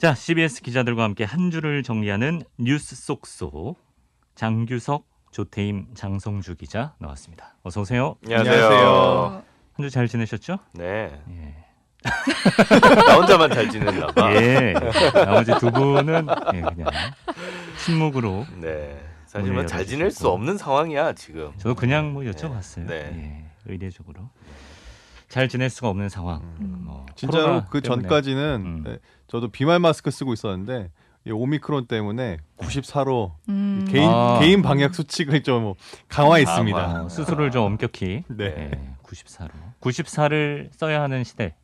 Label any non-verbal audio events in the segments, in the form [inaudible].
자, CBS 기자들과 함께 한 주를 정리하는 뉴스 속속 장규석, 조태임, 장성주 기자 나왔습니다. 어서 오세요. 안녕하세요. 한 주 잘 지내셨죠? 네. 예. [laughs] 나 혼자만 잘 지냈나 봐. 예. 나머지 두 분은 예, 그냥 침묵으로. 네. 사실 문을 뭐잘 지낼. 수 없는 상황이야 지금. 저도 그냥 뭐 여쭤봤어요. 네. 예, 의례적으로. 잘 지낼 수가 없는 상황. 음. 뭐 진짜로 그 때문에. 전까지는 음. 네, 저도 비말 마스크 쓰고 있었는데 이 오미크론 때문에 94로 음. 개인 아. 개인 방역 수칙을 좀 강화했습니다. 강화. 어, 스스로를 좀 엄격히 네. 예, 94로 94를 써야 하는 시대.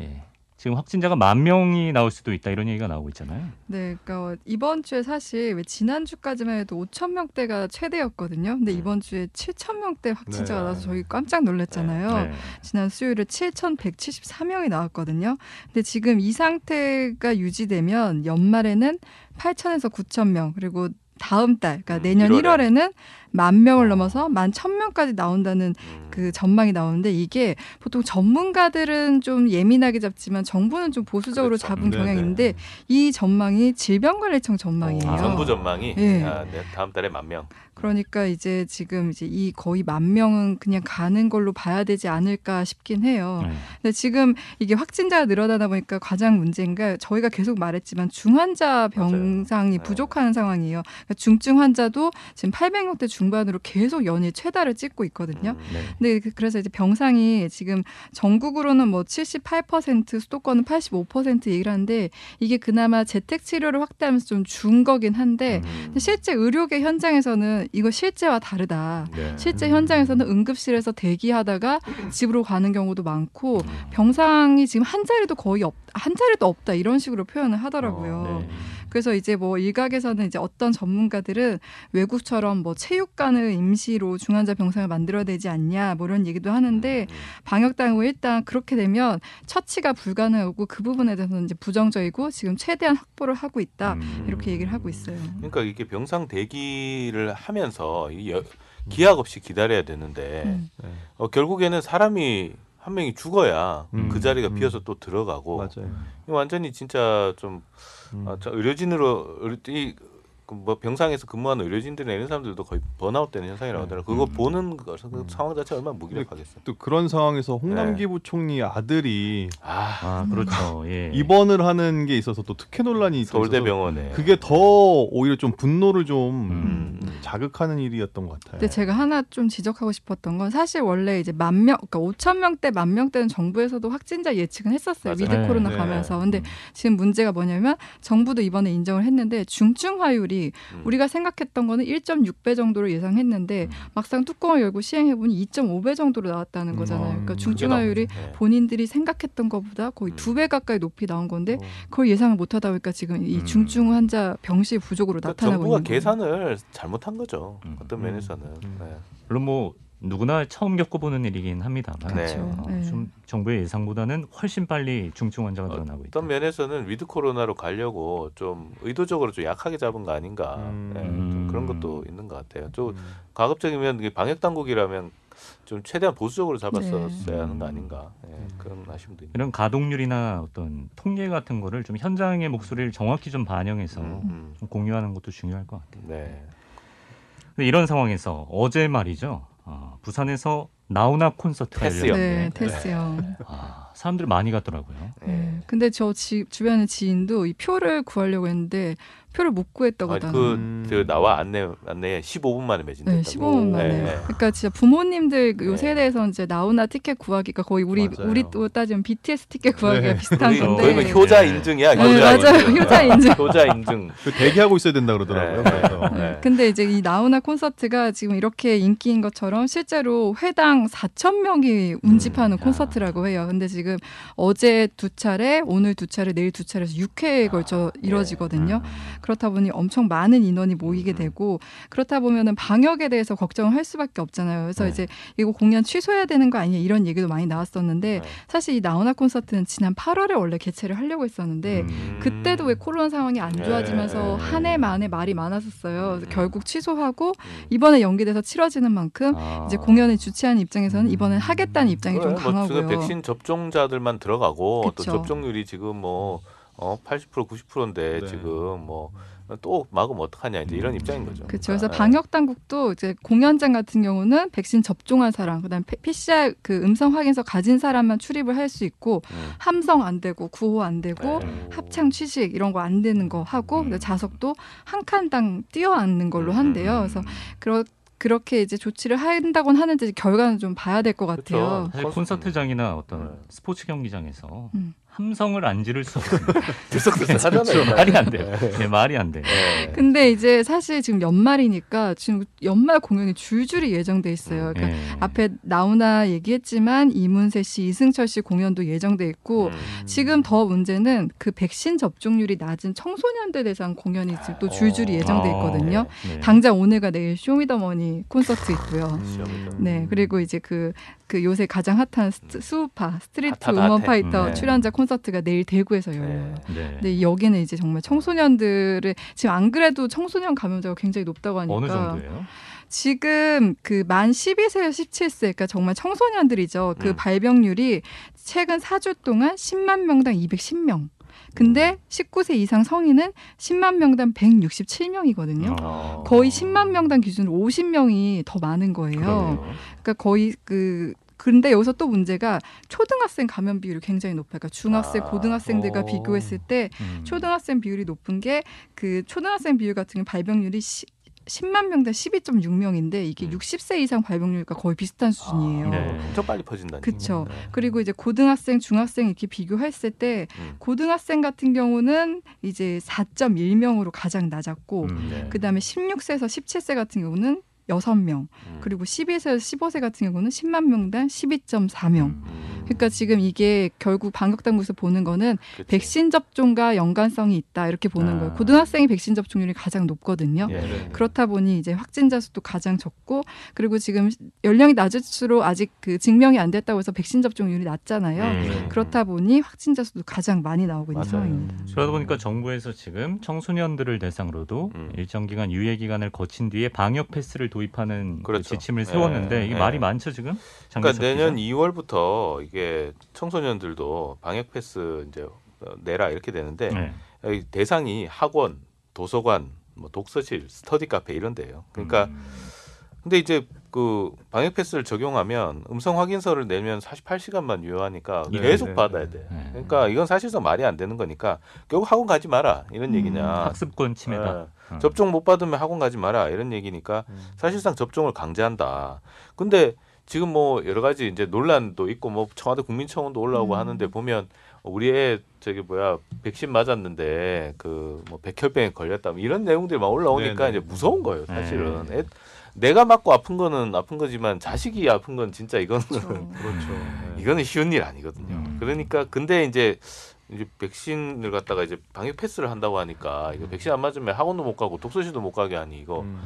예. 지금 확진자가 만 명이 나올 수도 있다 이런 얘기가 나오고 있잖아요. 네, 그러니까 이번 주에 사실 왜 지난 주까지만 해도 5천 명대가 최대였거든요. 근데 음. 이번 주에 7천 명대 확진자가 네. 나서 저희 깜짝 놀랐잖아요. 네. 지난 수요일에 7,174명이 나왔거든요. 근데 지금 이 상태가 유지되면 연말에는 8,000에서 9,000 명, 그리고 다음 달, 그러니까 음, 내년 1월에. 1월. 에는만 명을 어. 넘어서 만 1,000명까지 나온다는 음. 그 전망이 나오는데 이게 보통 전문가들은 좀 예민하게 잡지만 정부는 좀 보수적으로 그렇죠. 잡은 네, 경향이 네. 있는데 이 전망이 질병관리청 전망이에요. 아, 정부 전망이 예. 아, 네, 다음 달에 만 명. 그러니까 이제 지금 이제 이 거의 만 명은 그냥 가는 걸로 봐야 되지 않을까 싶긴 해요. 네. 근데 지금 이게 확진자가 늘어나다 보니까 가장 문제인 게 저희가 계속 말했지만 중환자 병상이 네. 부족한 상황이에요. 그러니까 중증 환자도 지금 800명대 중반으로 계속 연일 최다를 찍고 있거든요. 음. 네. 근데 그- 그래서 이제 병상이 지금 전국으로는 뭐 78% 수도권은 85% 얘기를 하는데 이게 그나마 재택 치료를 확대하면서 좀 준 거긴 한데 음. 실제 의료계 현장에서는 이거 실제와 다르다. 네. 실제 음. 현장에서는 응급실에서 대기하다가 집으로 가는 경우도 많고 음. 병상이 지금 한 자리도 거의 없, 한 자리도 없다 이런 식으로 표현을 하더라고요. 어, 네. 그래서 이제 뭐 일각에서는 이제 어떤 전문가들은 외국처럼 뭐 체육관을 임시로 중환자 병상을 만들어야 되지 않냐 뭐 이런 얘기도 하는데 음. 방역 당국 일단 그렇게 되면 처치가 불가능하고 그 부분에 대해서는 이제 부정적이고 지금 최대한 확보를 하고 있다 음. 이렇게 얘기를 하고 있어요. 그러니까 이게 병상 대기를 하면서 기약 없이 기다려야 되는데 음. 네. 어, 결국에는 사람이 한 명이 죽어야 음. 그 자리가 음. 비어서 또 들어가고 맞아요. 완전히 진짜 좀 음. 의료진으로 의료- 이, 그 뭐 병상에서 근무하는 의료진들이나 이런 사람들도 거의 번아웃 되는 현상이라고 하더라고요. 그거 음. 보는 거, 그 음. 상황 자체가 얼마나 무기력하겠어요. 또 그런 상황에서 홍남기 네. 부총리 아들이 아, 아, 그렇죠. 예. 입원을 하는 게 있어서 또 특혜 논란이 서울대병원에 그게 더 오히려 좀 분노를 좀 음. 자극하는 일이었던 것 같아요. 근데 제가 하나 좀 지적하고 싶었던 건 사실 원래 이제 만 명, 그러니까 5천 명대, 만 명대는 정부에서도 확진자 예측은 했었어요. 맞아요. 위드 코로나 네. 가면서. 근데 지금 문제가 뭐냐면 정부도 이번에 인정을 했는데 중증화율이 음. 우리가 생각했던 거는 1.6배 정도로 예상했는데 음. 막상 뚜껑을 열고 시행해 보니 2.5배 정도로 나왔다는 음. 거잖아요. 아, 그러니까 그게 중증 나온 화율이 거죠. 네. 본인들이 생각했던 것보다 거의 음. 두배 가까이 높이 나온 건데 어. 그걸 예상을 못 하다 보니까 지금 이 음. 중증 환자 병실 부족으로 그러니까 나타나고 정부가 있는 거예요. 계산을 잘못한 거죠. 음. 어떤 음. 면에서는. 음. 네. 물론 뭐 누구나 처음 겪어보는 일이긴 합니다만 그렇죠. 어, 네. 좀 정부의 예상보다는 훨씬 빨리 중증 환자가 늘어나고 있다. 어떤 면에서는 위드 코로나로 가려고 좀 의도적으로 좀 약하게 잡은 거 아닌가 음. 네, 좀 음. 그런 것도 있는 것 같아요. 좀 음. 가급적이면 방역 당국이라면 좀 최대한 보수적으로 잡았었어야 네. 하는 거 아닌가 네, 음. 그런 아쉬움도 있는. 이런 가동률이나 어떤 통계 같은 거를 좀 현장의 목소리를 정확히 좀 반영해서 음, 좀 공유하는 것도 중요할 것 같아요. 음. 네. 근데 이런 상황에서 어제 말이죠. 어, 부산에서 나우나 콘서트가 테스요. 네, 테스요. 아, 사람들이 많이 갔더라고요. 네. 네. 근데 저 지, 주변의 지인도 이 표를 구하려고 했는데 표를 못 구했다고 하더라고요. 그, 음. 저 나와 안내 안내에 15분 만에 매진됐다고. 네, 15분 만에. 네, 네. 그러니까 진짜 부모님들 요 네. 세대에서는 이제 나오나 티켓 구하기가 거의 우리 맞아요. 우리 또 따지면 BTS 티켓 구하기가 네. 비슷한 거의, 건데. 뭐 효자 네. 인증이야. 네, 효자 맞아요. 인증. 효자 인증. [laughs] 효자 인증. 그 대기하고 있어야 된다 그러더라고요. 네. 그래서. 네. 네. 근데 이제 이 나우나 콘서트가 지금 이렇게 인기인 것처럼 실제로 회당 4천 명이 운집하는 음, 콘서트라고 해요. 근데 지금 어제 두 차례, 오늘 두 차례, 내일 두 차례에서 6회에 걸쳐 네. 이뤄지거든요. 음. 그렇다 보니 엄청 많은 인원이 모이게 음. 되고 그렇다 보면은 방역에 대해서 걱정을 할 수밖에 없잖아요. 그래서 네. 이제 이거 공연 취소해야 되는 거 아니냐 이런 얘기도 많이 나왔었는데 네. 사실 이 나우나 콘서트는 지난 8월에 원래 개최를 하려고 했었는데 음. 그때도 왜 코로나 상황이 안 좋아지면서 네. 한해 만에 말이 많았었어요. 음. 결국 취소하고 음. 이번에 연기돼서 치러지는 만큼 아. 이제 공연을 주최하는 입장에서는 음. 이번엔 하겠다는 입장이 좀 그래, 뭐 지금 강하고요. 백신 접종자들만 들어가고 또 그쵸. 접종률이 지금 뭐 어 80% 90%인데 네. 지금 뭐 또 막으면 어떡하냐 이제 이런 입장인 거죠. 그렇죠. 그래서 그러니까, 방역 당국도 이제 공연장 같은 경우는 백신 접종한 사람, 그다음 에 PCR 그 음성 확인서 가진 사람만 출입을 할 수 있고 음. 함성 안 되고 구호 안 되고 네. 합창 취식 이런 거 안 되는 거 하고 음. 자석도 한 칸당 뛰어 앉는 걸로 음, 한대요. 음, 그래서 그렇 그렇게 이제 조치를 한다고는 하는데 결과는 좀 봐야 될 것 같아요. 그렇죠. 사실 콘서트장이나 어떤 네. 스포츠 경기장에서 음. 함성을 안 지를 수 없는 [laughs] 들썩들썩 하잖아요. 말이 안 돼. 네, 말이 안 돼. 네. 근데 이제 사실 지금 연말이니까 지금 연말 공연이 줄줄이 예정돼 있어요. 그러니까 예. 앞에 나오나 얘기했지만 이문세 씨, 이승철 씨 공연도 예정돼 있고 음. 지금 더 문제는 그 백신 접종률이 낮은 청소년들 대상 공연이 지금 또 줄줄이 어. 예정돼 아, 있거든요. 네. 당장 오늘과 내일 쇼미더머니 콘서트 있고요. 시험이죠. 네, 그리고 이제 그, 그 요새 가장 hot한 스, 스우파 스트리트 우먼. 파이터 네. 출연자 콘서트가 내일 대구에서 열려요. 네. 네. 근데 여기는 이제 정말 청소년들을 지금 안 그래도 청소년 감염자가 굉장히 높다고 하니까 어느 정도예요? 지금 그 만 12세에서 17세, 그러니까 정말 청소년들이죠. 그 음. 발병률이 최근 4주 동안 10만 명당 210명. 근데 음. 19세 이상 성인은 10만 명당 167명이거든요. 어. 거의 10만 명당 기준으로 50명이 더 많은 거예요. 그러네요. 그러니까 거의 그 근데 여기서 또 문제가 초등학생 감염 비율이 굉장히 높아요. 그러니까 중학생, 아, 고등학생들과 어. 비교했을 때 음. 초등학생 비율이 높은 게 그 초등학생 비율 같은 경우 발병률이 시, 10만 명당 12.6명인데 이게 음. 60세 이상 발병률과 거의 비슷한 수준이에요. 아, 네. 엄청 빨리 퍼진다니. 그쵸. 네. 그리고 이제 고등학생, 중학생 이렇게 비교했을 때 음. 고등학생 같은 경우는 이제 4.1명으로 가장 낮았고 음. 네. 그다음에 16세에서 17세 같은 경우는 6명, 음. 그리고 12세에서 15세 같은 경우는 10만 명당 12.4명. 음. 그러니까 지금 이게 결국 방역 당국에서 보는 거는 그치. 백신 접종과 연관성이 있다 이렇게 보는 아. 거예요. 고등학생이 백신 접종률이 가장 높거든요. 예. 네. 그렇다 보니 이제 확진자 수도 가장 적고 그리고 지금 연령이 낮을수록 아직 그 증명이 안 됐다고 해서 백신 접종률이 낮잖아요. 음. 그렇다 보니 확진자 수도 가장 많이 나오고 있는 맞아요. 상황입니다. 그러다 보니까 정부에서 지금 청소년들을 대상으로도 음. 일정 기간 유예 기간을 거친 뒤에 방역 패스를 도 입하는 그 그렇죠. 지침을 네. 세웠는데 이게 네. 말이 많죠 지금? 그러니까 내년 기자? 2월부터 이게 청소년들도 방역 패스 이제 어, 내라 이렇게 되는데 네. 여기 대상이 학원, 도서관, 뭐 독서실, 스터디 카페 이런 데예요. 그러니까 음. 근데 이제 그 방역 패스를 적용하면 음성 확인서를 내면 48시간만 유효하니까 네, 계속 네, 받아야 네. 돼. 네. 그러니까 이건 사실상 말이 안 되는 거니까 결국 학원 가지 마라 이런 음. 얘기냐. 학습권 침해다. 예. 어. 접종 못 받으면 학원 가지 마라 이런 얘기니까 음. 사실상 접종을 강제한다. 근데 지금 뭐 여러 가지 이제 논란도 있고 뭐 청와대 국민청원도 올라오고 음. 하는데 보면 우리 애 저기 뭐야 백신 맞았는데 그 뭐 백혈병에 걸렸다 뭐 이런 내용들이 막 올라오니까 네네. 이제 무서운 거예요 사실은. 네. 애, 내가 맞고 아픈 거는 아픈 거지만 자식이 아픈 건 진짜 이거는 그렇죠. [laughs] 그렇죠. 네. 이거는 쉬운 일 아니거든요. 음. 그러니까 근데 이제 이제 백신을 갖다가 이제 방역 패스를 한다고 하니까 이거 백신 안 맞으면 학원도 못 가고 독서실도 못 가게 하니 이거 음.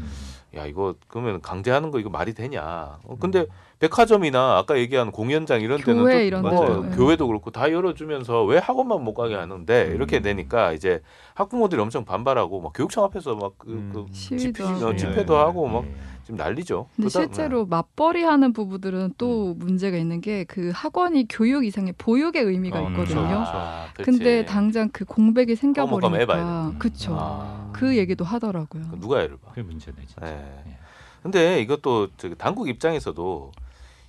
야 이거 그러면 강제하는 거 이거 말이 되냐? 어, 근데 백화점이나 아까 얘기한 공연장 이런 데는 교회 또 이런 뭐 예. 교회도 그렇고 다 열어주면서 왜 학원만 못 가게 하는데 음. 이렇게 되니까 이제 학부모들이 엄청 반발하고 막 교육청 앞에서 막그 음. 그 집회. 어, 집회도 네. 하고 막 예. 지금 난리죠. 근데 그다음- 실제로 맞벌이 하는 부부들은 또 문제가 있는 게 그 학원이 교육 이상의 보육의 의미가 어, 있거든요. 아. 근데 당장 그 공백이 생겨버리니까 돼. 그쵸. 아. 그 얘기도 하더라고요. 누가 애를 봐? 그게 문제네 진짜. 네. 예. 근데 이것도 당국 입장에서도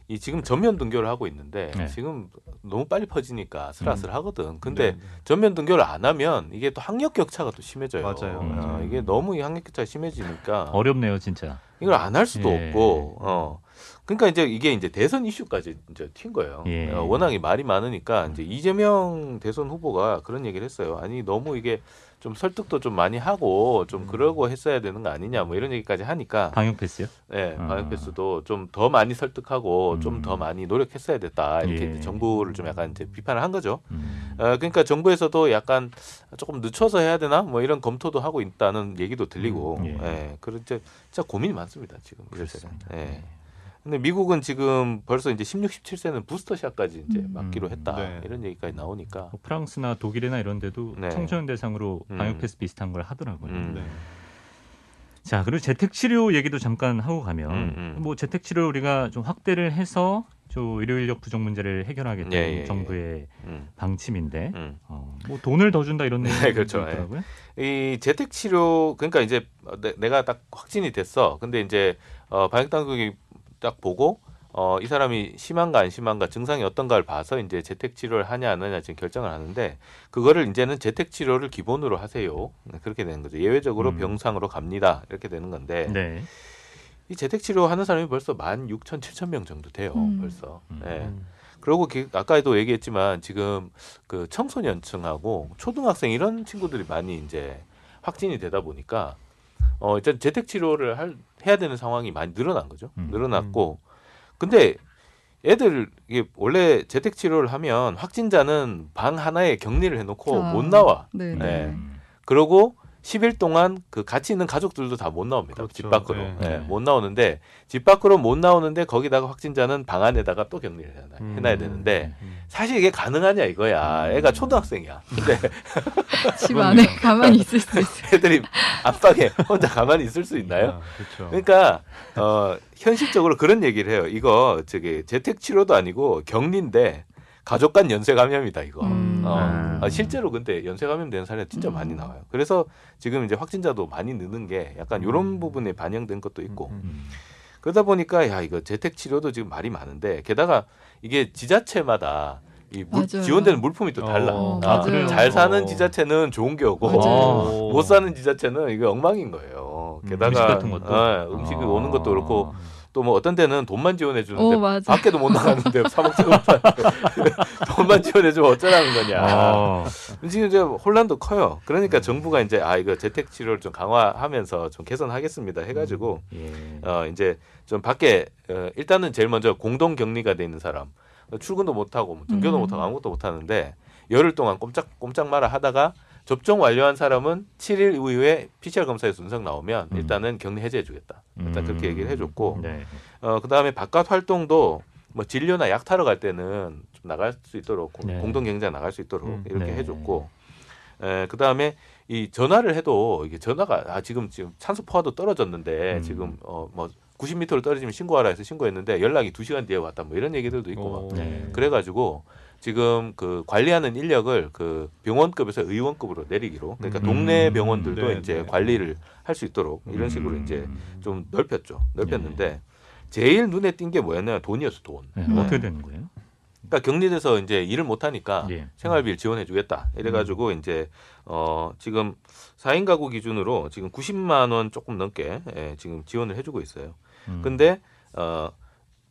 이 지금 전면 등교를 하고 있는데 네. 지금 너무 빨리 퍼지니까 슬아슬하거든. 근데 네. 전면 등교를 안 하면 이게 또 학력 격차가 또 심해져요. 맞아요. 어, 맞아요. 이게 너무 이 학력 격차가 심해지니까 어렵네요 진짜. 이걸 안 할 수도 예. 없고. 어. 그러니까 이제 이게 이제 대선 이슈까지 이제 튄 거예요. 예. 어, 워낙에 말이 많으니까 이제 이재명 대선 후보가 그런 얘기를 했어요. 아니 너무 이게 좀 설득도 좀 많이 하고 좀 음. 그러고 했어야 되는 거 아니냐 뭐 이런 얘기까지 하니까 방역 패스요? 네, 아. 방역 패스도 좀더 많이 설득하고 좀 음. 더 많이 노력했어야 됐다 이렇게 예. 이제 정부를 좀 약간 이제 비판을 한 거죠. 음. 어, 그러니까 정부에서도 약간 조금 늦춰서 해야 되나 뭐 이런 검토도 하고 있다는 얘기도 들리고, 음, 예. 예, 그런 이제 진짜 고민이 많 습니다 지금. 그렇습니다. 예. 근데 미국은 지금 벌써 이제 16, 17세는 부스터샷까지 이제 음. 맞기로 음. 했다 네. 이런 얘기까지 나오니까. 뭐 프랑스나 독일이나 이런 데도 네. 청소년 대상으로 음. 방역 패스 비슷한 걸 하더라고요. 음. 네. 자, 그리고 재택 치료 얘기도 잠깐 하고 가면 음, 음. 뭐 재택 치료 우리가 좀 확대를 해서 저 일요 인력 부족 문제를 해결하겠다는 예, 예, 예. 정부의 음, 방침인데 음. 어, 뭐 돈을 더 준다 이런 [laughs] 내용이 네, 그렇죠. 있더라고요. 이 재택 치료 그러니까 이제 내, 내가 딱 확진이 됐어. 근데 이제 어, 방역 당국이 딱 보고 어, 이 사람이 심한가 안 심한가 증상이 어떤가를 봐서 이제 재택 치료를 하냐 안 하냐 지금 결정을 하는데 그거를 이제는 재택 치료를 기본으로 하세요. 네, 그렇게 되는 거죠. 예외적으로 음. 병상으로 갑니다. 이렇게 되는 건데 네. 이 재택 치료 하는 사람이 벌써 만 육천 칠천 명 정도 돼요. 음. 벌써. 음. 네. 그리고 기- 아까도 얘기했지만 지금 그 청소년층하고 초등학생 이런 친구들이 많이 이제 확진이 되다 보니까 어 일단 재택 치료를 할 해야 되는 상황이 많이 늘어난 거죠. 음. 늘어났고 근데 애들 이게 원래 재택 치료를 하면 확진자는 방 하나에 격리를 해놓고 아, 못 나와. 네. 네. 음. 그러고 10일 동안 그 같이 있는 가족들도 다 못 나옵니다. 그렇죠. 집 밖으로. 네. 예, 네. 못 나오는데 집 밖으로 못 나오는데 거기다가 확진자는 방 안에다가 또 격리를 해놔, 음. 해놔야 되는데 음. 사실 이게 가능하냐 이거야. 애가 초등학생이야. 근데 [laughs] 집 안에 가만히 있을 수 있어요. [laughs] 애들이 안방에 혼자 가만히 있을 수 있나요? 아, 그렇죠. 그러니까 어 현실적으로 그런 얘기를 해요. 이거 저기 재택 치료도 아니고 격리인데 가족 간 연쇄 감염이다 이거. 음. 어, 아. 아, 실제로 근데 연쇄 감염되는 사례가 진짜 음. 많이 나와요. 그래서 지금 이제 확진자도 많이 느는 게 약간 이런 음. 부분에 반영된 것도 있고 음. 음. 그러다 보니까 야 이거 재택 치료도 지금 말이 많은데 게다가 이게 지자체마다 이 물-. 지원되는 물품이 또 달라. 어, 아. 잘 사는 어. 지자체는 좋은 게 오고 맞아요. 못 사는 지자체는 이게 엉망인 거예요. 음, 게다가 음식 같은 것도? 어, 음식이 아. 오는 것도 그렇고 또뭐 어떤 데는 돈만 지원해 주는데 어. 밖에도 못 나가는데 [laughs] 사 먹지도 못하는데 [laughs] 돈만 지원해 주면 어쩌라는 거냐. 어. 지금 이제 혼란도 커요. 그러니까 정부가 이제 아 이거 재택 치료를 좀 강화하면서 좀 개선하겠습니다 해가지고 예. 어 이제 좀 밖에 어, 일단은 제일 먼저 공동 격리가 돼 있는 사람 출근도 못 하고 뭐 등교도 음. 못 하고 아무것도 못 하는데 열흘 동안 꼼짝 꼼짝 마라 하다가 접종 완료한 사람은 7일 이후에 PCR 검사에서 음성 나오면 음. 일단은 격리 해제해 주겠다. 일단 그렇게 얘기를 해줬고 네. 어 그다음에 바깥 활동도 뭐 진료나 약 타러 갈 때는 좀 나갈 수 있도록 공- 네. 공동 경쟁 나갈 수 있도록 음. 이렇게 네. 해줬고 에 그다음에 이 전화를 해도 이게 전화가 아 지금 지금 산소 포화도 떨어졌는데 음. 지금 어뭐 90m로 떨어지면 신고하라 해서 신고했는데 연락이 2시간 뒤에 왔다 뭐 이런 얘기들도 있고 막 어. 네. 그래 가지고 지금 그 관리하는 인력을 그 병원급에서 의원급으로 내리기로 그러니까 음. 동네 병원들도 네, 이제 네. 관리를 할 수 있도록 이런 식으로 음. 이제 좀 넓혔죠. 넓혔는데 제일 눈에 띈 게 뭐였냐면 돈이었어 돈. 네. 음. 어떻게 되는 거예요? 그러니까 격리돼서 이제 일을 못 하니까 예. 생활비를 지원해 주겠다. 이래 가지고 이제 어 지금 4인 가구 기준으로 지금 90만 원 조금 넘게 예, 지금 지원을 해 주고 있어요. 음. 근데 어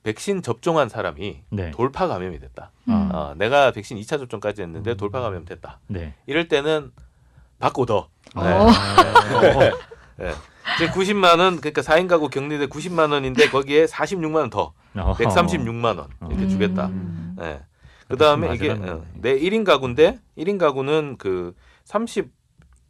백신 접종한 사람이 네. 돌파 감염이 됐다. 아. 어, 내가 백신 2차 접종까지 했는데 음. 돌파 감염 됐다. 네. 이럴 때는 받고 더. 어. 네. [laughs] 네. 이제 90만 원 그러니까 4인 가구 격리돼 90만 원인데 거기에 46만 원 더. 어허. 136만 원 이렇게 음. 주겠다. 음. 네. 그다음에 이게. 어, 내 1인 가구인데 1인 가구는 그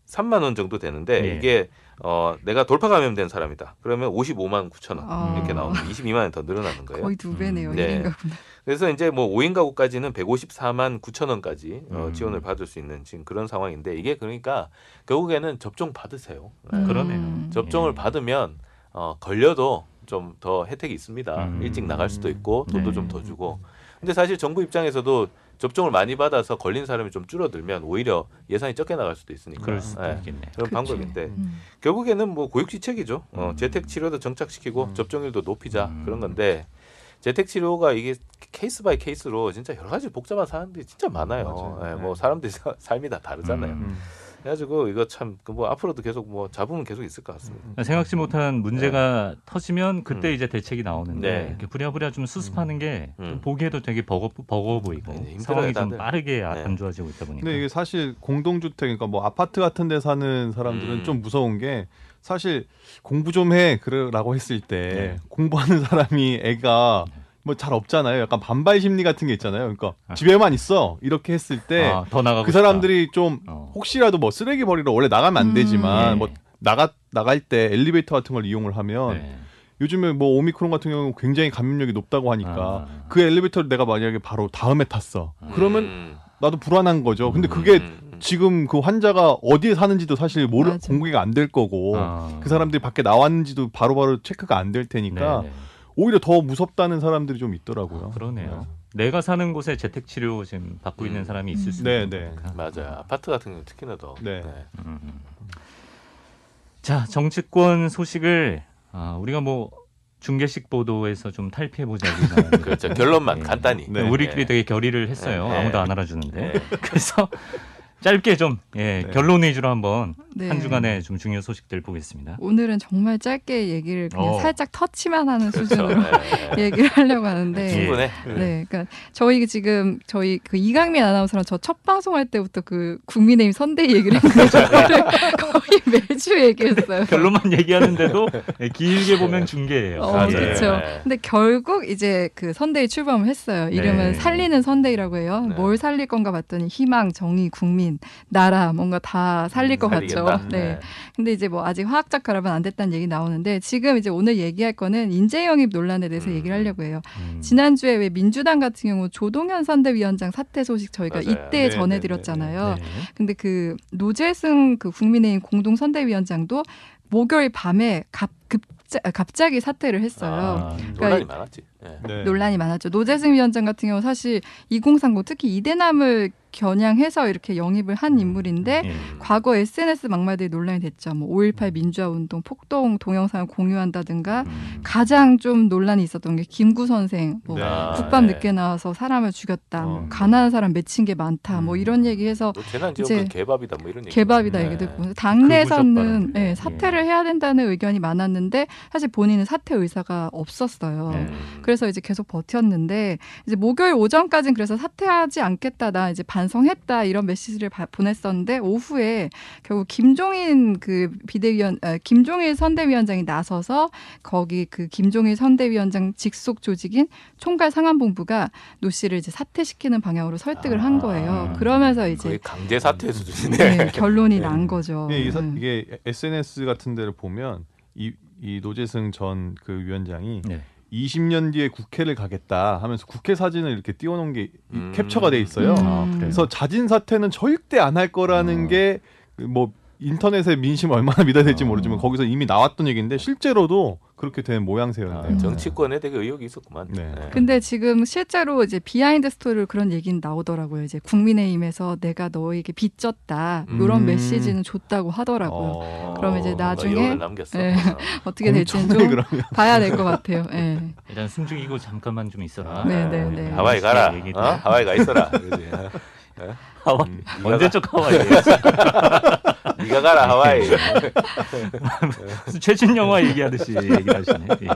33만 원 정도 되는데 예. 이게 어 내가 돌파 감염된 사람이다. 그러면 55만 9천 원 아. 이렇게 나오면 22만 원 더 늘어나는 거예요. 거의 두 배네요. 음. 네. 일 1인 가구는. 그래서 이제 뭐 5인 가구까지는 154만 9천 원까지 어, 음. 지원을 받을 수 있는 지금 그런 상황인데 이게 그러니까 결국에는 접종 받으세요. 네. 음. 그러네요. 접종을 예. 받으면 어, 걸려도 좀 더 혜택이 있습니다. 음. 일찍 나갈 수도 있고 돈도 네. 좀더 주고. 근데 사실 정부 입장에서도 접종을 많이 받아서 걸린 사람이 좀 줄어들면 오히려 예산이 적게 나갈 수도 있으니까. 그럴 수도 예, 있겠네. 그런 그치. 방법인데 음. 결국에는 뭐 고육지책이죠. 어, 음. 재택 치료도 정착시키고 음. 접종률도 높이자 음. 그런 건데 재택 치료가 이게 case by case로 진짜 여러 가지 복잡한 사람들이 진짜 많아요. 예, 네. 뭐 사람들이 사- [laughs] 삶이 다 다르잖아요. 음. 음. 그래가지고 이거 참 뭐 앞으로도 계속 뭐 잡음은 계속 있을 것 같습니다. 생각지 못한 문제가 터지면 그때 음. 이제 대책이 나오는데 네. 이렇게 부랴부랴 좀 수습하는 게 음. 좀 보기에도 되게 버거, 버거워 보이고 네, 상황이 좀 다들. 빠르게 아- 네. 안 좋아지고 있다 보니까. 근데 이게 사실 공동주택 그러니까 뭐 아파트 같은 데 사는 사람들은 음. 좀 무서운 게 사실 공부 좀 해 그러라고 했을 때 네. 공부하는 사람이 애가 뭐 잘 없잖아요. 약간 반발 심리 같은 게 있잖아요. 그러니까 아. 집에만 있어 이렇게 했을 때 아, 더 나가고 그. 사람들이 좀 어. 혹시라도 뭐 쓰레기 버리러 원래 나가면 안 음. 되지만 네. 뭐 나가 나갈 때 엘리베이터 같은 걸 이용을 하면 네. 요즘에 뭐 오미크론 같은 경우는 굉장히 감염력이 높다고 하니까 아. 그 엘리베이터를 내가 만약에 바로 다음에 탔어. 아. 그러면 음. 나도 불안한 거죠. 근데 그게 음, 음. 지금 그 환자가 어디에 사는지도 사실 모르. 공개가 안 될 거고 아. 그 사람들이 밖에 나왔는지도 바로바로 체크가 안 될 테니까 네네. 오히려 더 무섭다는 사람들이 좀 있더라고요. 아, 그러네요. 내가 사는 곳에 재택 치료 지금 받고 있는 음. 사람이 있을 수 네, 있는 네. 맞아요. 아파트 같은 경우 특히나 더. 네. 음. 자 정치권 소식을 아, 우리가 뭐 중계식 보도에서 좀 탈피해 보자고 [laughs] 그렇죠. 결론만 네. 간단히. 네. 우리끼리 되게 결의를 했어요. 네. 아무도 안 알아주는데. 네. 그래서 짧게 좀 예, 네. 결론 위주로 한번 네. 한 주간의 좀 중요 소식들 보겠습니다. 오늘은 정말 짧게 얘기를 그냥 어. 살짝 터치만 하는 그렇죠. 수준으로 네. [laughs] 얘기를 하려고 하는데 충분해. 네, 그러니까 저희 지금 저희 그 이강민 아나운서랑 저 첫 방송할 때부터 그 국민의힘 선대위 얘기를 했는데 저거를 [laughs] [laughs] 거의 매주 얘기했어요. 결론만 얘기하는데도 예, 길게 보면 중계예요. 어, 예. 그렇죠. 네. 근데 결국 이제 그 선대위 출범을 했어요. 이름은 네. 살리는 선대위라고 해요. 네. 뭘 살릴 건가 봤더니 희망, 정의, 국민, 나라 뭔가 다 살릴 것 같죠. 살리겠다. 네. 근데 이제 뭐 아직 화학적 결합은 안 됐다는 얘기 나오는데 지금 이제 오늘 얘기할 거는 인재 영입 논란에 대해서 음. 얘기를 하려고 해요. 음. 지난주에 왜 민주당 같은 경우 조동현 선대위원장 사퇴 소식 저희가 맞아요. 이때 네, 전해드렸잖아요. 네. 근데 그 노재승 그 국민의힘 공동 선대위원장도 목요일 밤에 갑, 급자, 갑자기 사퇴를 했어요. 아, 그러니까 논란이 많았지. 네. 네. 논란이 많았죠. 노재승 위원장 같은 경우 사실 2030 특히 이대남을 겨냥해서 이렇게 영입을 한 인물인데 예. 과거 SNS 막말들이 논란이 됐죠. 뭐 5.18 민주화 운동 폭동 동영상을 공유한다든가 음. 가장 좀 논란이 있었던 게 김구 선생 뭐 네. 아, 국밥 네. 늦게 나와서 사람을 죽였다. 뭐 어. 가난한 사람 맺힌 게 많다. 뭐 음. 이런 얘기해서 뭐 이제 개밥이다 뭐 이런 얘기. 개밥이다 네. 얘기도 있고 극우적 당내에서는 발언. 예, 사퇴를 해야 된다는 의견이 많았는데 사실 본인은 사퇴 의사가 없었어요. 네. 음. 그래서 이제 계속 버텼는데 이제 목요일 오전까지는 그래서 사퇴하지 않겠다 나 이제 반성했다 이런 메시지를 바- 보냈었는데 오후에 결국 김종인 그 비대위원 아, 김종인 선대위원장이 나서서 거기 그 김종인 선대위원장 직속 조직인 총괄 상황본부가 노 씨를 이제 사퇴시키는 방향으로 설득을 한 거예요. 아, 그러면서 거의 이제 강제 사퇴 수준이네. 네, [laughs] 결론이 네. 난 거죠. 이게, 이 사- 음. 이게 SNS 같은 데를 보면 이, 이 노재승 전 그 위원장이 네. 20년 뒤에 국회를 가겠다 하면서 국회 사진을 이렇게 띄워놓은 게 이- 음. 캡처가 돼 있어요. 아? 그래서 자진 사퇴는 절대 안 할 거라는 어. 그게 뭐 인터넷의 민심 얼마나 믿어야 될지 어. 모르지만 거기서 이미 나왔던 얘기인데 실제로도 그렇게 된 아, 모양새였네요. 정치권에 되게 의욕이 있었구만. 네. 근데 지금 실제로 이제 behind story로 그런 얘기는 나오더라고요. 이제 국민의힘에서 내가 너에게 빚졌다 이런 음. 메시지는 줬다고 하더라고요. 어. 그럼 이제 나중에 남겼어. 네. 어. [laughs] 어떻게 될지는 좀 그러면 봐야 될 것 같아요. 예. [laughs] 일단 숨죽이고 잠깐만 좀 있어라. 네, 네, 네. 하와이 가라. 어? 하와이 가 있어라. 그러지. [laughs] 하와이. 음, 언제적 하와이. 네가 가라 하와이. [laughs] 최신 영화 얘기하듯이 얘기를 하시네. 예.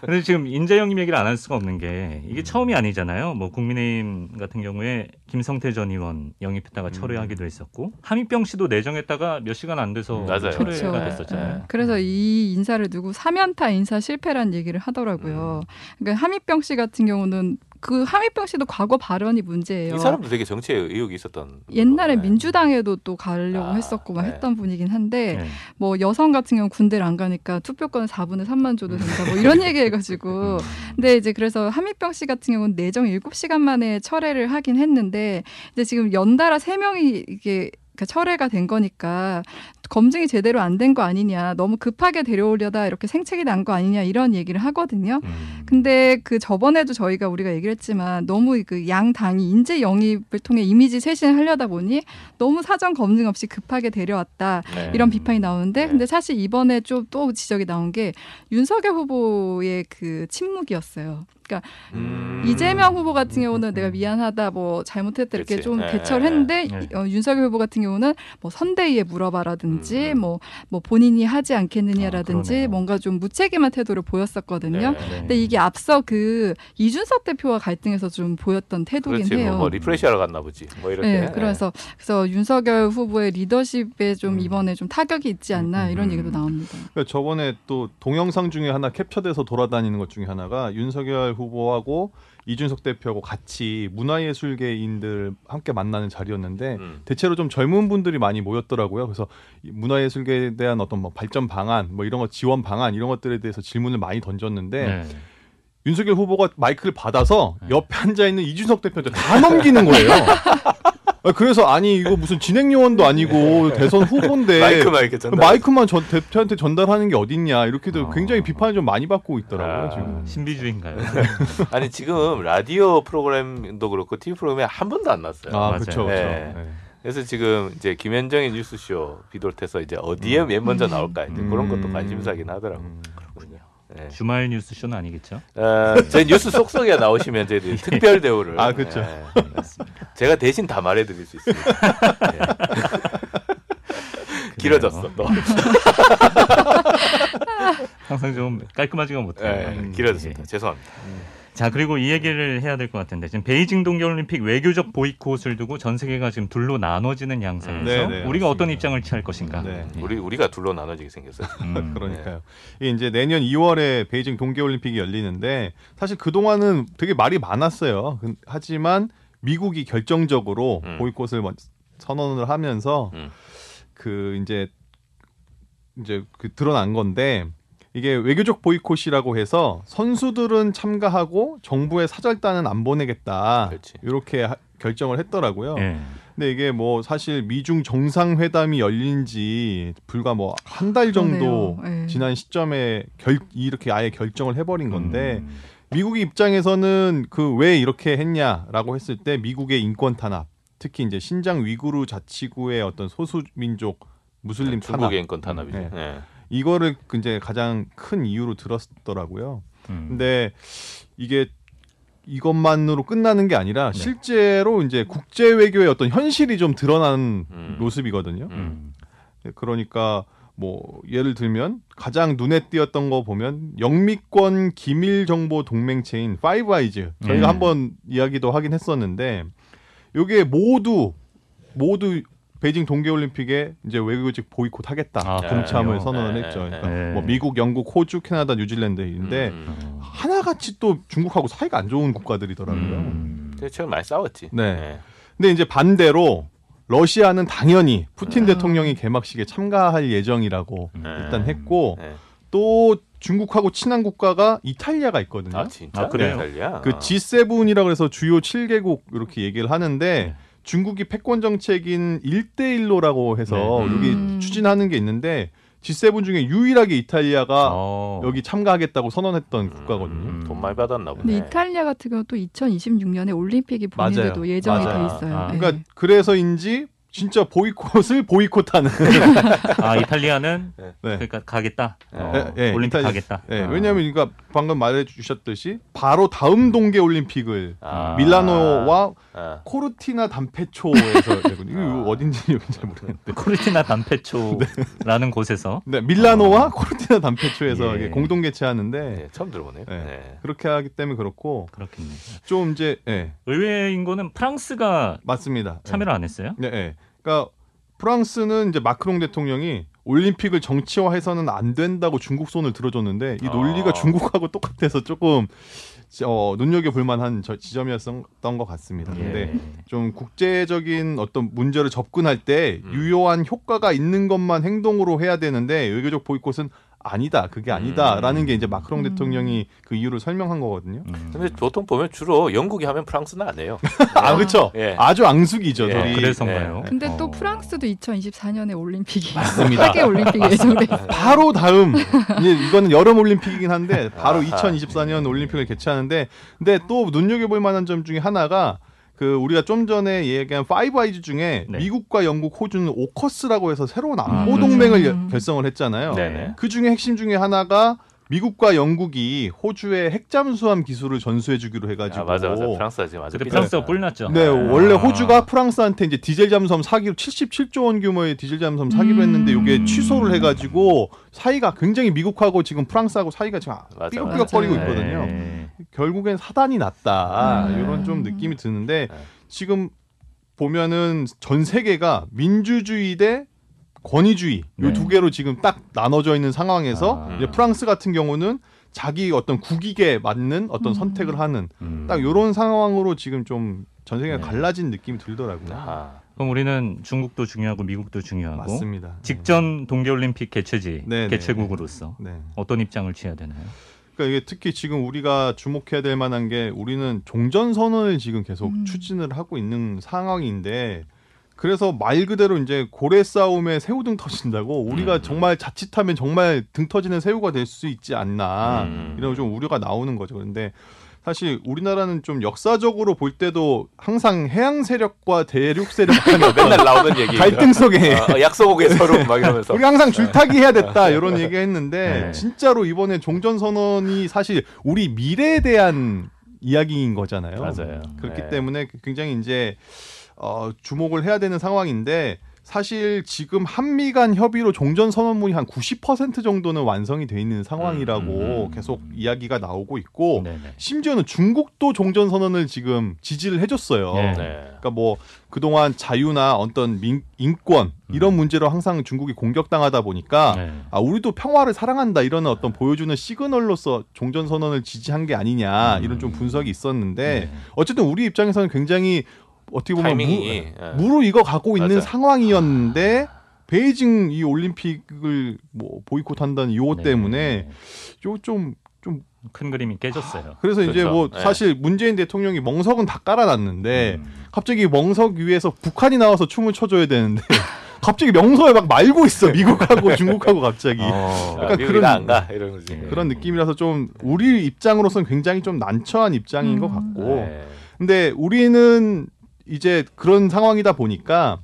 근데 지금 인재영입 얘기를 안 할 수가 없는 게 이게 처음이 아니잖아요. 뭐 국민의힘 같은 경우에 김성태 전 의원 영입했다가 음. 철회하기도 했었고 하민병 씨도 내정했다가 몇 시간 안 돼서 음, 맞아요. 철회가 그렇죠. 됐었잖아요. 예. 그래서 이 인사를 두고 사면타 인사 실패란 얘기를 하더라고요. 그러니까 하미병 씨 같은 경우는 그 하미병 씨도 과거 발언이 문제예요. 이 사람도 되게 정치에 의혹이 있었던. 옛날에 네. 민주당에도 또 가려고 아, 했었고 막 네. 했던 분이긴 한데 네. 뭐 여성 같은 경우 군대를 안 가니까 투표권 4분의 3만 줘도 된다 뭐 이런 [laughs] 얘기 해가지고 근데 이제 그래서 하미병 씨 같은 경우는 내정 7시간 만에 철회를 하긴 했는데 이제 지금 연달아 3명이 이게 철회가 된 거니까 검증이 제대로 안 된 거 아니냐 너무 급하게 데려오려다 이렇게 생책이 난 거 아니냐 이런 얘기를 하거든요. 음. 근데 그 저번에도 저희가 우리가 얘기를 했지만 너무 그 양 당이 인재 영입을 통해 이미지 쇄신을 하려다 보니 너무 사전 검증 없이 급하게 데려왔다 네. 이런 비판이 나오는데 네. 근데 사실 이번에 좀 또 지적이 나온 게 윤석열 후보의 그 침묵이었어요. 그러니까 음. 이재명 후보 같은 경우는 내가 미안하다 뭐 잘못했다 이렇게 그치. 좀 네. 대처를 했는데 네. 어, 윤석열 후보 같은 경우는 뭐 선대위에 물어봐라든지 음. 뭐, 뭐 본인이 하지 않겠느냐라든지 아. 뭔가 좀 무책임한 태도를 보였었거든요. 네. 네. 근데 이게 앞서 그 이준석 대표와 갈등에서 좀 보였던 태도긴 그렇지. 해요. 뭐, 뭐 refresh하러 갔나 보지. 뭐 이럴 네, 때. 그래서 그래서 윤석열 후보의 리더십에 좀 음. 이번에 좀 타격이 있지 않나 음. 이런 얘기도 나옵니다. 그러니까 저번에 또 동영상 중에 하나 캡처돼서 돌아다니는 것 중에 하나가 윤석열 후보하고 이준석 대표하고 같이 문화예술계인들 함께 만나는 자리였는데 음. 대체로 좀 젊은 분들이 많이 모였더라고요. 그래서 이 문화예술계에 대한 어떤 뭐 발전 방안, 뭐 이런 거 지원 방안 이런 것들에 대해서 질문을 많이 던졌는데 네. 윤석열 후보가 마이크를 받아서 네. 옆에 앉아 있는 이준석 대표한테 다 [laughs] 넘기는 거예요. [laughs] 아, 그래서 아니 이거 무슨 진행 요원도 아니고 [laughs] 대선 후보인데 마이크만 이렇게 전달. 마이크만 전, 대표한테 전달하는 게 어딨냐 이렇게도 어. 굉장히 비판을 좀 많이 받고 있더라고요 아. 지금. 신비주의인가요? [laughs] 아니 지금 라디오 프로그램도 그렇고 TV 프로그램에 한 번도 안 났어요. 아 맞아요. 그렇죠. 네. 그래서 지금 이제 김현정의 뉴스쇼 비롯해서 이제 어디에 맨 먼저 나올까 이제 그런 것도 관심사긴 하더라고. 음. 네. 주말 뉴스 쇼는 아니겠죠? 어, 제 뉴스 속속에 나오시면 저희들이 [laughs] 특별 대우를 아, 그쵸. 네, 제가 대신 다 말해드릴 수 있습니다. 네. [laughs] 길어졌어 또. [laughs] 항상 좀 깔끔하지가 못해요. 네, 음, 길어졌습니다. 예. 죄송합니다. 자 그리고 이 얘기를 해야 될 것 같은데 지금 베이징 동계올림픽 외교적 보이콧을 두고 전 세계가 지금 둘로 나눠지는 양상에서 음. 네, 네, 우리가 맞습니다. 어떤 입장을 취할 것인가. 네. 예. 우리 우리가 둘로 나눠지게 생겼어요. 음, [laughs] 그러니까요. 이게 이제 내년 2월에 베이징 동계올림픽이 열리는데 사실 그 동안은 되게 말이 많았어요. 근- 하지만 미국이 결정적으로 음. 보이콧을 먼- 선언을 하면서 음. 그 이제 이제 그 드러난 건데 이게 외교적 보이콧이라고 해서 선수들은 참가하고 정부의 사절단은 안 보내겠다. 그렇지. 이렇게 하- 결정을 했더라고요. 예. 근데 이게 뭐 사실 미중 정상회담이 열린 지 불과 뭐 한 달 정도. 예. 지난 시점에 결 이렇게 아예 결정을 해버린 건데 음, 미국의 입장에서는 그 왜 이렇게 했냐라고 했을 때 미국의 인권 탄압, 특히 이제 신장 위구르 자치구의 어떤 소수 민족 무슬림 탄압 중국의 인권 탄압이죠. 네. 네. 이거를 그 이제 가장 큰 이유로 들었더라고요. 음. 근데 이게 이것만으로 끝나는 게 아니라 네. 실제로 이제 국제 외교의 어떤 현실이 좀 드러난 음. 모습이거든요. 음. 그러니까 뭐 예를 들면 가장 눈에 띄었던 거 보면 영미권 기밀 정보 동맹체인 파이브 아이즈 저희가 음. 한번 이야기도 하긴 했었는데 요게 모두 모두 베이징 동계올림픽에 이제 외교적 보이콧 하겠다 아, 동참을 그래요? 선언을 네, 했죠. 네, 그러니까 네. 뭐 미국, 영국, 호주, 캐나다, 뉴질랜드인데 음. 어. 하나같이 또 중국하고 사이가 안 좋은 국가들이더라고요. 음. 근데 최근 많이 싸웠지. 네. 근데 이제 반대로 러시아는 당연히 푸틴 음. 대통령이 개막식에 참가할 예정이라고 네. 일단 했고 네. 또 중국하고 친한 국가가 이탈리아가 있거든요. 아 진짜? 아, 그래요? 이탈리아? 그 G7이라고 해서 주요 7개국 이렇게 얘기를 하는데 네. 중국이 패권 정책인 1대1로라고 해서 네. 여기 음. 추진하는 게 있는데 G7 중에 유일하게 이탈리아가 어. 여기 참가하겠다고 선언했던 국가거든요. 음. 돈 많이 받았나 보네. 근데 이탈리아 같은 경우 또 2026년에 올림픽이 맞아요. 예정이 맞아요. 돼 있어요. 아. 예. 그러니까 그래서인지 진짜 보이콧을 보이콧하는 [laughs] 아 이탈리아는 네. 그러니까 가겠다. 어, 예, 예, 올림픽 이탈리- 가겠다. 네, 아. 왜냐하면 그러니까 방금 말해 주셨듯이 바로 다음 동계 올림픽을 아. 밀라노와 아. 코르티나 되거든요. [laughs] 이거 아. 어딘지 잘 모르겠는데. 코르티나 [laughs] 담페초라는 곳에서 네, 밀라노와 코르티나 담페초에서 예. 공동 개최하는데 네, 처음 들어보네요. 네. 네. 그렇게 하기 때문에 그렇고 그렇겠네요. 좀 이제 예, 의외인 거는 프랑스가 맞습니다. 참여를 안 했어요. 네, 네. 그러니까 프랑스는 이제 마크롱 대통령이 올림픽을 정치화해서는 안 된다고 중국 손을 들어줬는데 이 논리가 아. 중국하고 똑같아서 조금 어, 눈여겨 볼 만한 저- 지점이었던 것 같습니다. 예. 근데 좀 국제적인 어떤 문제를 접근할 때 음. 유효한 효과가 있는 것만 행동으로 해야 되는데 외교적 보이콧은 아니다. 그게 아니다라는 음. 게 이제 마크롱 음. 대통령이 그 이유를 설명한 거거든요. 음. 근데 보통 보면 주로 영국이 하면 프랑스는 안 해요. [laughs] 아, 그렇죠. 예. 아주 앙숙이죠. 예. 저희. 아, 그래서인가요? 근데 어. 또 프랑스도 2024년에 올림픽이 맞습니다. 하계 올림픽이 예정돼. 바로 다음 [laughs] 이거는 여름 올림픽이긴 한데 바로 아하. 2024년 올림픽을 개최하는데 근데 또 눈여겨볼 만한 점 중에 하나가 그 우리가 좀 전에 얘기한 파이브 아이즈 중에 네. 미국과 영국, 호주는 오커스라고 해서 새로운 안보 아, 동맹을 그렇죠. 여- 결성을 했잖아요. 네네. 그 중에 핵심 중에 하나가 미국과 영국이 호주의 핵잠수함 기술을 전수해주기로 해가지고 아, 맞아 맞아. 프랑스가 지금 아주 근데 삐졌어요. 프랑스가 뿔났죠. 네, 아. 원래 호주가 프랑스한테 이제 디젤 잠수함 사기로 77조 원 규모의 디젤 잠수함 사기로 음. 했는데 이게 취소를 해가지고 사이가 굉장히 미국하고 지금 프랑스하고 사이가 지금 맞아, 삐걱삐걱거리고 맞아요. 있거든요. 네. 결국엔 사단이 났다 음. 이런 좀 느낌이 드는데 네. 지금 보면은 전 세계가 민주주의 대 권위주의 이 네. 두 개로 지금 딱 나눠져 있는 상황에서 아. 이제 프랑스 같은 경우는 자기 어떤 국익에 맞는 어떤 음. 선택을 하는 음. 딱 이런 상황으로 지금 좀 전 세계가 네. 갈라진 느낌이 들더라고요. 아, 그럼 우리는 중국도 중요하고 미국도 중요하고 맞습니다. 직전 동계올림픽 개최지 네, 네, 개최국으로서 네. 어떤 입장을 취해야 되나요? 그러니까 이게 특히 지금 우리가 주목해야 될 만한 게 우리는 종전 선언을 지금 계속 음. 추진을 하고 있는 상황인데 그래서 말 그대로 이제 고래 싸움에 새우등 터진다고 우리가 음. 정말 자칫하면 정말 등 터지는 새우가 될 수 있지 않나 음. 이런 좀 우려가 나오는 거죠. 그런데 사실 우리나라는 좀 역사적으로 볼 때도 항상 해양 세력과 대륙 세력 [laughs] 맨날 나오는 얘기. 갈등 속에 어, 어, 약속옥의 서름 막 이러면서. 우리 항상 줄타기 해야 됐다 이런 얘기 했는데 네. 진짜로 이번에 종전 선언이 사실 우리 미래에 대한 이야기인 거잖아요. 맞아요. 그렇기 네. 때문에 굉장히 이제 어, 주목을 해야 되는 상황인데 사실 지금 한미 간 협의로 종전 선언문이 한 90% 정도는 완성이 돼 있는 상황이라고 음, 음. 계속 이야기가 나오고 있고 네네. 심지어는 중국도 종전 선언을 지금 지지를 해줬어요. 네. 네. 그러니까 뭐 그동안 자유나 어떤 민, 인권 이런 음. 문제로 항상 중국이 공격당하다 보니까 네. 아 우리도 평화를 사랑한다 이런 어떤 보여주는 시그널로서 종전 선언을 지지한 게 아니냐 음. 이런 좀 분석이 있었는데 네. 어쨌든 우리 입장에서는 굉장히 어떻게 보면 타이밍이 예. 무, 로 익어 가고 있는 맞아요. 상황이었는데 베이징 이 올림픽을 뭐 보이콧한다는 요거 네. 때문에 요좀 큰 그림이 깨졌어요. 그래서 이제 그렇죠. 뭐 네. 사실 문재인 대통령이 멍석은 다 깔아놨는데 음. 갑자기 멍석 위에서 북한이 나와서 춤을 춰줘야 되는데 [laughs] 갑자기 명서에 막 말고 있어 미국하고 중국하고 갑자기 어. 아, 약간 그런- 나안 가 이런 거지. 네. 그런 느낌이라서 좀 우리 입장으로서는 굉장히 좀 난처한 입장인 음. 것 같고 네. 근데 우리는 이제 그런 상황이다 보니까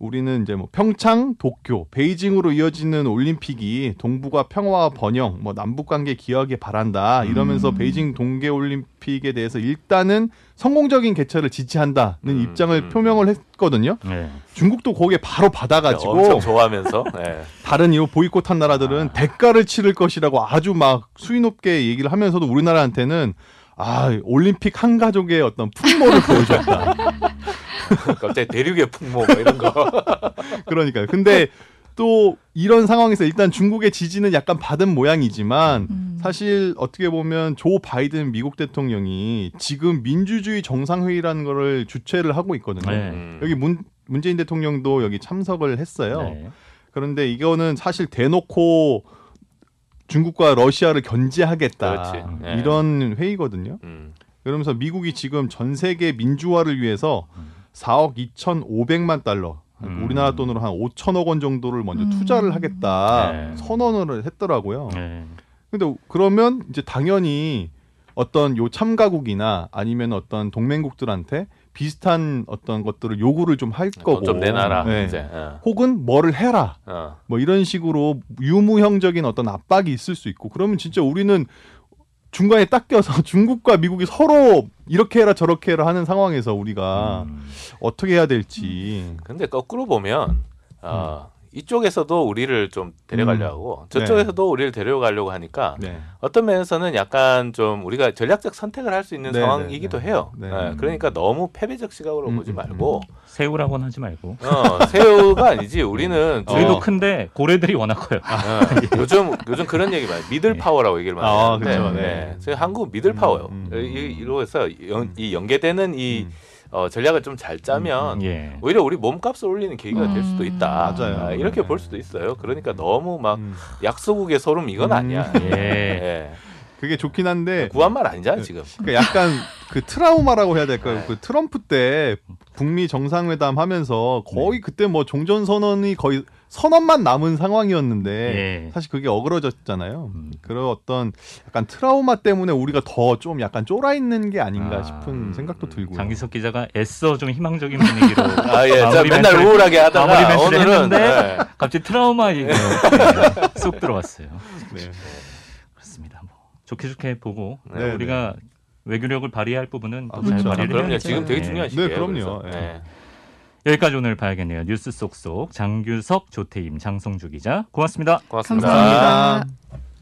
우리는 이제 뭐 평창, 도쿄, 베이징으로 이어지는 올림픽이 동북아 평화와 번영, 뭐 남북 관계 기여하길 바란다 이러면서 음. 베이징 동계 올림픽에 대해서 일단은 성공적인 개최를 지지한다는 음, 입장을 음. 표명을 했거든요. 네. 중국도 거기에 바로 받아가지고 엄청 좋아하면서. 네. [laughs] 다른 이 보이콧한 나라들은 아. 대가를 치를 것이라고 아주 막 수위 높게 얘기를 하면서도 우리나라한테는 아 올림픽 한 가족의 어떤 풍모를 보여줬다. 갑자기 대륙의 풍모 뭐 이런 거. [laughs] 그러니까요. 근데 또 이런 상황에서 일단 중국의 지지는 약간 받은 모양이지만 음. 사실 어떻게 보면 조 바이든 미국 대통령이 지금 민주주의 정상회의라는 거를 주최를 하고 있거든요. 네. 음. 여기 문 문재인 대통령도 여기 참석을 했어요. 네. 그런데 이거는 사실 대놓고 중국과 러시아를 견제하겠다. 네. 이런 회의거든요. 음. 그러면서 미국이 지금 전 세계 민주화를 위해서 음. 4억 2,500만 달러, 음. 우리나라 돈으로 한 5천억 원 정도를 먼저 음. 투자를 하겠다 네. 선언을 했더라고요. 네. 근데 그러면 이제 당연히 어떤 요 참가국이나 아니면 어떤 동맹국들한테 비슷한 어떤 것들을 요구를 좀 할 거고 돈좀 내놔라. 네. 이제. 어. 혹은 뭐를 해라 어. 뭐 이런 식으로 유무형적인 어떤 압박이 있을 수 있고 그러면 진짜 우리는 중간에 딱 껴서 [laughs] 중국과 미국이 서로 이렇게 해라 저렇게 해라 하는 상황에서 우리가 음. 어떻게 해야 될지 근데 거꾸로 보면 어, 이쪽에서도 우리를 좀 데려가려 음. 하고 저쪽에서도 우리를 데려가려고 하니까 네. 어떤 면에서는 약간 좀 우리가 전략적 선택을 할 수 있는 네, 상황이기도 네, 해요. 네. 예, 그러니까 너무 패배적 시각으로 음, 보지 음, 말고 새우라고는 하지 말고. 어, 새우가 아니지 우리는 좀, 저희도 어. 큰데 고래들이 워낙 커요. 어, 요즘 요즘 그런 얘기 많이 middle 네. power라고 얘기를 많이 아, 하는데 그쵸, 네. 네. 저희 한국 middle power요. 음, 음. 이- 이로 해서 연, 음. 이 연계되는 이 음. 어, 전략을 좀 잘 짜면 예. 오히려 우리 몸값을 올리는 계기가 될 수도 있다. 음. 맞아요. 아, 이렇게 네. 볼 수도 있어요. 그러니까 너무 막 음. 약소국의 설움 이건 음. 아니야. 예. [laughs] 예. 그게 좋긴 한데 구한 말 아니잖아 네. 지금. 그러니까 약간 그 트라우마라고 해야 될까요? 네. 그 트럼프 때 북미 정상회담 하면서 거의 그때 뭐 종전 선언이 거의 선언만 남은 상황이었는데 예. 사실 그게 어그러졌잖아요. 음. 그런 어떤 약간 트라우마 때문에 우리가 더 좀 약간 쫄아 있는 게 아닌가 아, 싶은 음, 생각도 들고요. 장기석 기자가 애써 좀 희망적인 분위기로 [laughs] 아 예, 자 마무리 맨날 멘트를- 우울하게 하다가 마무리 멘트를 오늘은 했는데 네. 갑자기 트라우마 얘기가 네, [laughs] 쏙 들어왔어요. 네. 그렇습니다. 뭐 좋게 좋게 보고 네, 우리가 외교력을 발휘할 부분은 아, 또잘 그렇죠. 아, 발휘를 그럼요. 해야죠. 지금 되게 예. 중요한 네, 시기예요. 그럼요. 여기까지 오늘 봐야겠네요. 뉴스 속속 장규석, 조태임, 장성주 기자 고맙습니다. 고맙습니다. 감사합니다.